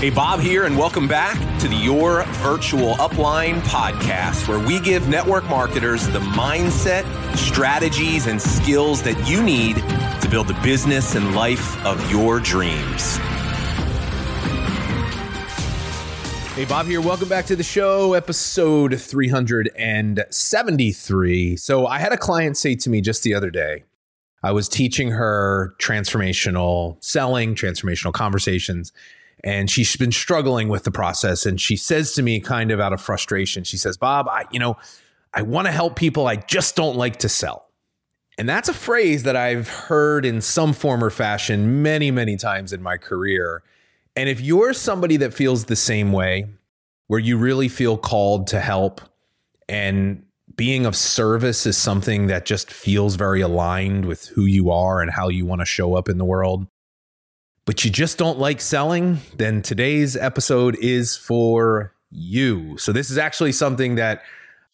Hey, Bob here, and welcome back to the Your Virtual Upline podcast, where we give network marketers the mindset, strategies, and skills that you need to build the business and life of your dreams. Hey, Bob here. Welcome back to the show, episode 373. So, I had a client say to me just the other day, I was teaching her transformational selling, transformational conversations and she's been struggling with the process. And she says to me kind of out of frustration she says bob i you know i want to help people. I just don't like to sell. And that's a phrase that i've heard in some form or fashion many many times in my career. And if you're somebody that feels the same way where you really feel called to help and being of service is something that just feels very aligned with who you are and how you want to show up in the world but you just don't like selling, then today's episode is for you. So, this is actually something that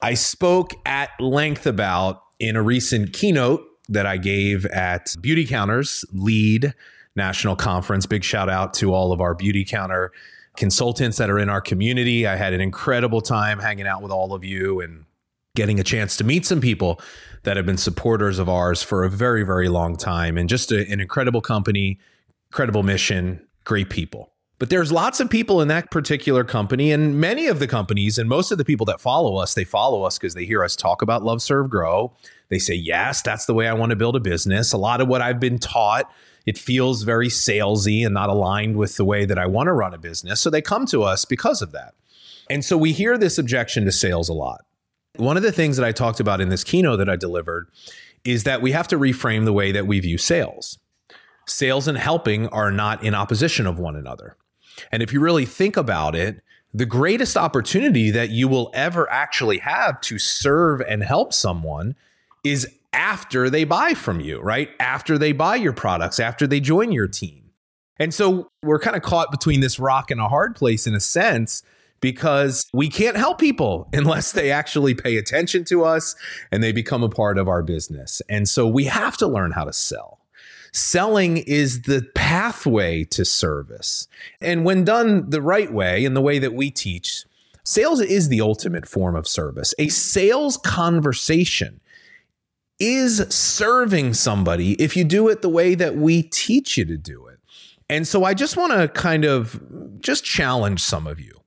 I spoke at length about in a recent keynote that I gave at Beautycounter's lead national conference. Big shout out to all of our Beautycounter consultants that are in our community. I had an incredible time hanging out with all of you and getting a chance to meet some people that have been supporters of ours for a very, very long time and just a, an incredible company credible mission, great people. But there's lots of people in that particular company, and many of the companies and most of the people that follow us, they follow us because they hear us talk about love, serve, grow. They say, Yes, that's the way I want to build a business. A lot of what I've been taught, it feels very salesy and not aligned with the way that I want to run a business. So they come to us because of that. And so we hear this objection to sales a lot. One of the things that I talked about in this keynote that I delivered is that we have to reframe the way that we view sales sales and helping are not in opposition of one another. And if you really think about it, the greatest opportunity that you will ever actually have to serve and help someone is after they buy from you, right? After they buy your products, after they join your team. And so we're kind of caught between this rock and a hard place in a sense because we can't help people unless they actually pay attention to us and they become a part of our business. And so we have to learn how to sell. Selling is the pathway to service. And when done the right way, in the way that we teach, sales is the ultimate form of service. A sales conversation is serving somebody if you do it the way that we teach you to do it. And so I just want to kind of just challenge some of you.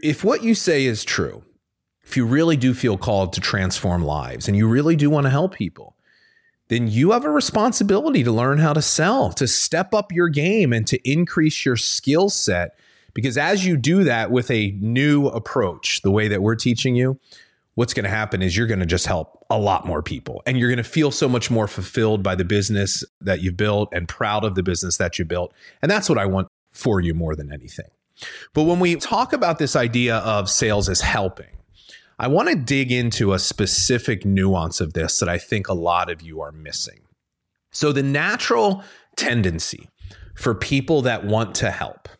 If what you say is true, if you really do feel called to transform lives and you really do want to help people, then you have a responsibility to learn how to sell, to step up your game and to increase your skill set. Because as you do that with a new approach, the way that we're teaching you, what's going to happen is you're going to just help a lot more people and you're going to feel so much more fulfilled by the business that you've built and proud of the business that you built. And that's what I want for you more than anything. But when we talk about this idea of sales as helping, I want to dig into a specific nuance of this that I think a lot of you are missing. So, the natural tendency for people that want to help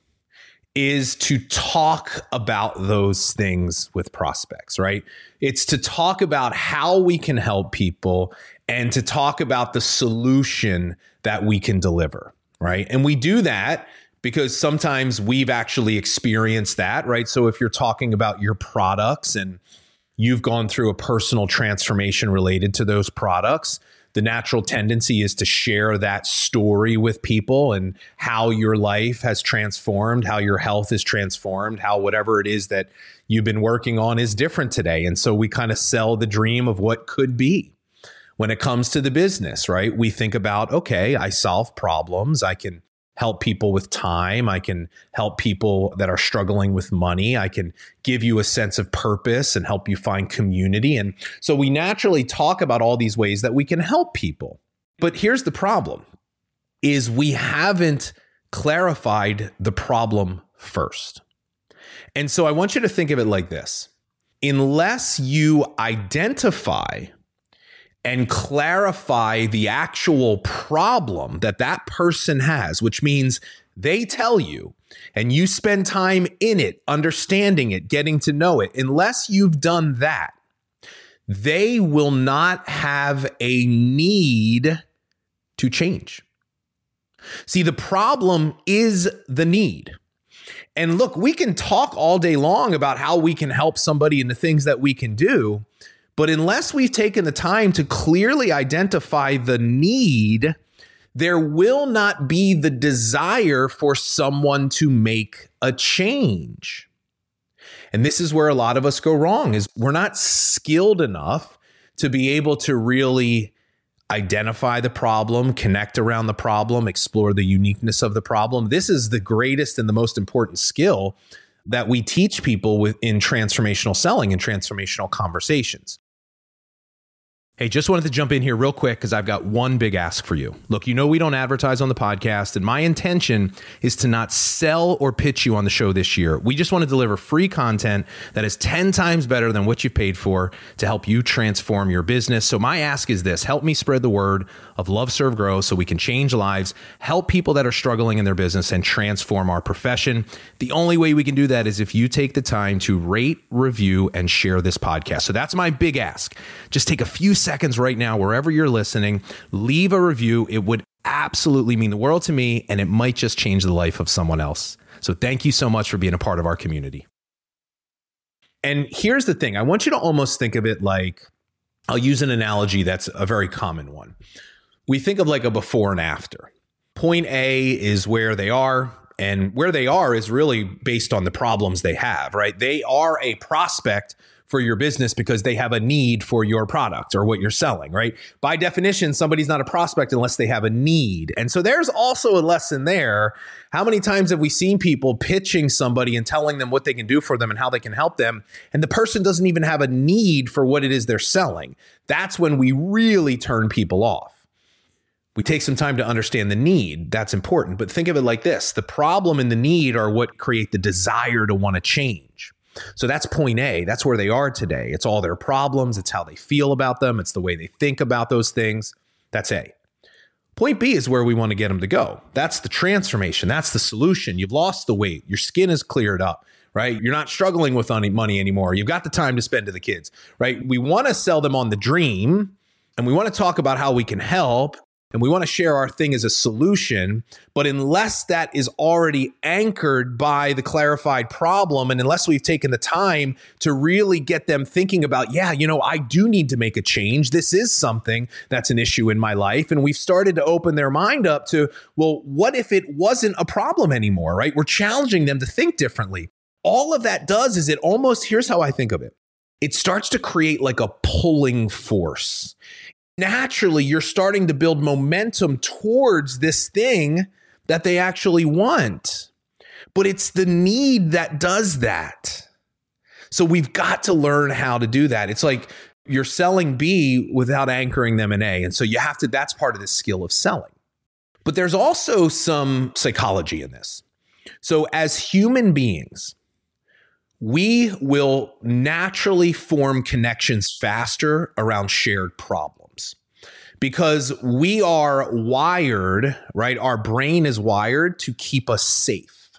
is to talk about those things with prospects, right? It's to talk about how we can help people and to talk about the solution that we can deliver, right? And we do that because sometimes we've actually experienced that, right? So if you're talking about your products and you've gone through a personal transformation related to those products, the natural tendency is to share that story with people and how your life has transformed, how your health is transformed, how whatever it is that you've been working on is different today. And so we kind of sell the dream of what could be. When it comes to the business, right? We think about, okay, I solve problems. I can help people with time. I can help people that are struggling with money. I can give you a sense of purpose and help you find community. And so we naturally talk about all these ways that we can help people. But here's the problem is we haven't clarified the problem first. And so I want you to think of it like this. Unless you identify and clarify the actual problem that that person has, which means they tell you and you spend time in it, understanding it, getting to know it, unless you've done that, they will not have a need to change. See, the problem is the need. And look, we can talk all day long about how we can help somebody and the things that we can do. But unless we've taken the time to clearly identify the need, there will not be the desire for someone to make a change. And this is where a lot of us go wrong is we're not skilled enough to be able to really identify the problem, connect around the problem, explore the uniqueness of the problem. This is the greatest and the most important skill that we teach people within transformational selling and transformational conversations. Hey, just wanted to jump in here real quick because I've got one big ask for you. Look, you know we don't advertise on the podcast, and my intention is to not sell or pitch you on the show this year. We just want to deliver free content that is 10 times better than what you've paid for to help you transform your business. So, my ask is this help me spread the word of Love, Serve, Grow so we can change lives, help people that are struggling in their business, and transform our profession. The only way we can do that is if you take the time to rate, review, and share this podcast. So, that's my big ask. Just take a few seconds seconds right now, wherever you're listening, leave a review. It would absolutely mean the world to me, and it might just change the life of someone else. So thank you so much for being a part of our community. And here's the thing I want you to almost think of it like I'll use an analogy that's a very common one. We think of like a before and after. Point A is where they are, and where they are is really based on the problems they have, right? They are a prospect for your business because they have a need for your product or what you're selling, right? By definition, somebody's not a prospect unless they have a need. And so there's also a lesson there. How many times have we seen people pitching somebody and telling them what they can do for them and how they can help them, and the person doesn't even have a need for what it is they're selling? That's when we really turn people off. We take some time to understand the need. That's important. But think of it like this the problem and the need are what create the desire to want to change. So that's point A. That's where they are today. It's all their problems, it's how they feel about them, it's the way they think about those things. That's A. Point B is where we want to get them to go. That's the transformation. That's the solution. You've lost the weight. Your skin is cleared up, right? You're not struggling with money anymore. You've got the time to spend to the kids, right? We want to sell them on the dream and we want to talk about how we can help and we want to share our thing as a solution. But unless that is already anchored by the clarified problem, and unless we've taken the time to really get them thinking about, yeah, you know, I do need to make a change. This is something that's an issue in my life. And we've started to open their mind up to, well, what if it wasn't a problem anymore, right? We're challenging them to think differently. All of that does is it almost, here's how I think of it it starts to create like a pulling force naturally you're starting to build momentum towards this thing that they actually want. But it's the need that does that. So we've got to learn how to do that. It's like you're selling B without anchoring them in A. And so you have to, that's part of the skill of selling. But there's also some psychology in this. So as human beings, we will naturally form connections faster around shared problems because we are wired, right? Our brain is wired to keep us safe.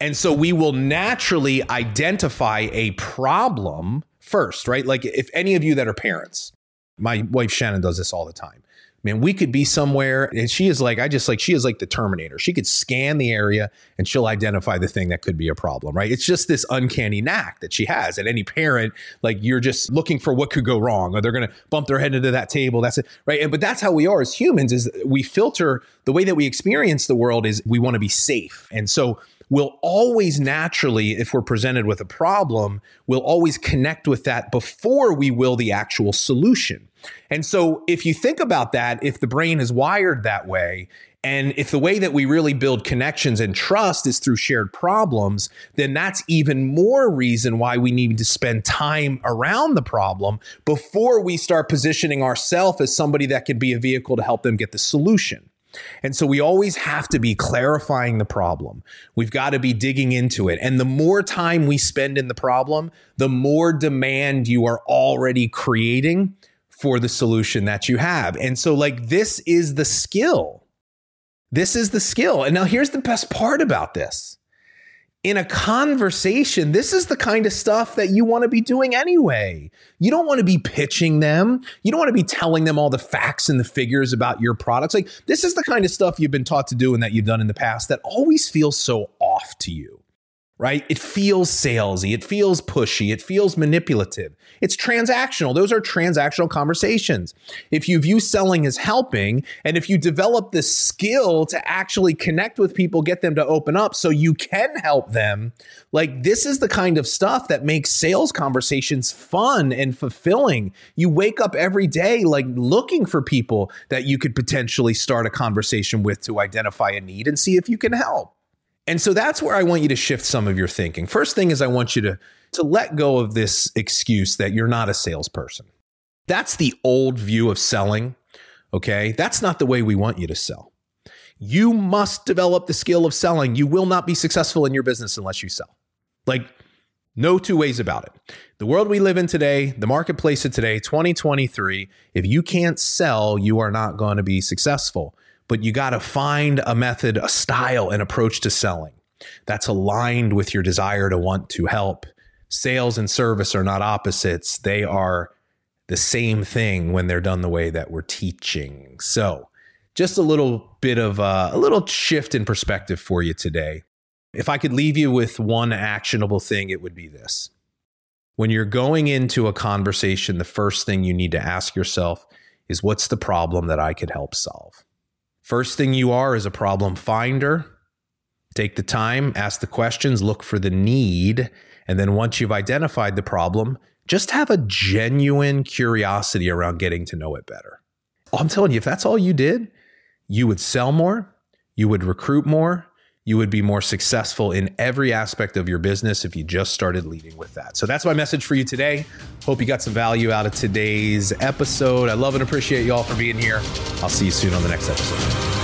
And so we will naturally identify a problem first, right? Like if any of you that are parents, my wife Shannon does this all the time man, we could be somewhere. And she is like, I just like, she is like the Terminator. She could scan the area and she'll identify the thing that could be a problem, right? It's just this uncanny knack that she has. And any parent, like, you're just looking for what could go wrong or they're going to bump their head into that table. That's it, right? And, but that's how we are as humans is we filter the way that we experience the world is we want to be safe. And so, we'll always naturally, if we're presented with a problem, we'll always connect with that before we will the actual solution. And so, if you think about that, if the brain is wired that way, and if the way that we really build connections and trust is through shared problems, then that's even more reason why we need to spend time around the problem before we start positioning ourselves as somebody that could be a vehicle to help them get the solution. And so we always have to be clarifying the problem. We've got to be digging into it. And the more time we spend in the problem, the more demand you are already creating for the solution that you have. And so, like, this is the skill. This is the skill. And now, here's the best part about this in a conversation, this is the kind of stuff that you want to be doing anyway. You don't want to be pitching them. You don't want to be telling them all the facts and the figures about your products. Like, this is the kind of stuff you've been taught to do and that you've done in the past that always feels so off to you. Right? It feels salesy, it feels pushy, it feels manipulative. It's transactional. Those are transactional conversations. If you view selling as helping, and if you develop the skill to actually connect with people, get them to open up so you can help them, like this is the kind of stuff that makes sales conversations fun and fulfilling. You wake up every day like looking for people that you could potentially start a conversation with to identify a need and see if you can help. And so that's where I want you to shift some of your thinking. First thing is I want you to to let go of this excuse that you're not a salesperson. That's the old view of selling, okay? That's not the way we want you to sell. You must develop the skill of selling. You will not be successful in your business unless you sell. Like no two ways about it. The world we live in today, the marketplace of today, 2023, if you can't sell, you are not going to be successful but you got to find a method, a style, an approach to selling that's aligned with your desire to want to help. Sales and service are not opposites, they are the same thing when they're done the way that we're teaching. So, just a little bit of a, a little shift in perspective for you today. If I could leave you with one actionable thing, it would be this. When you're going into a conversation, the first thing you need to ask yourself is what's the problem that I could help solve? First thing you are is a problem finder. Take the time, ask the questions, look for the need. And then once you've identified the problem, just have a genuine curiosity around getting to know it better. I'm telling you, if that's all you did, you would sell more, you would recruit more, you would be more successful in every aspect of your business if you just started leading with that. So that's my message for you today. Hope you got some value out of today's episode. I love and appreciate you all for being here. I'll see you soon on the next episode.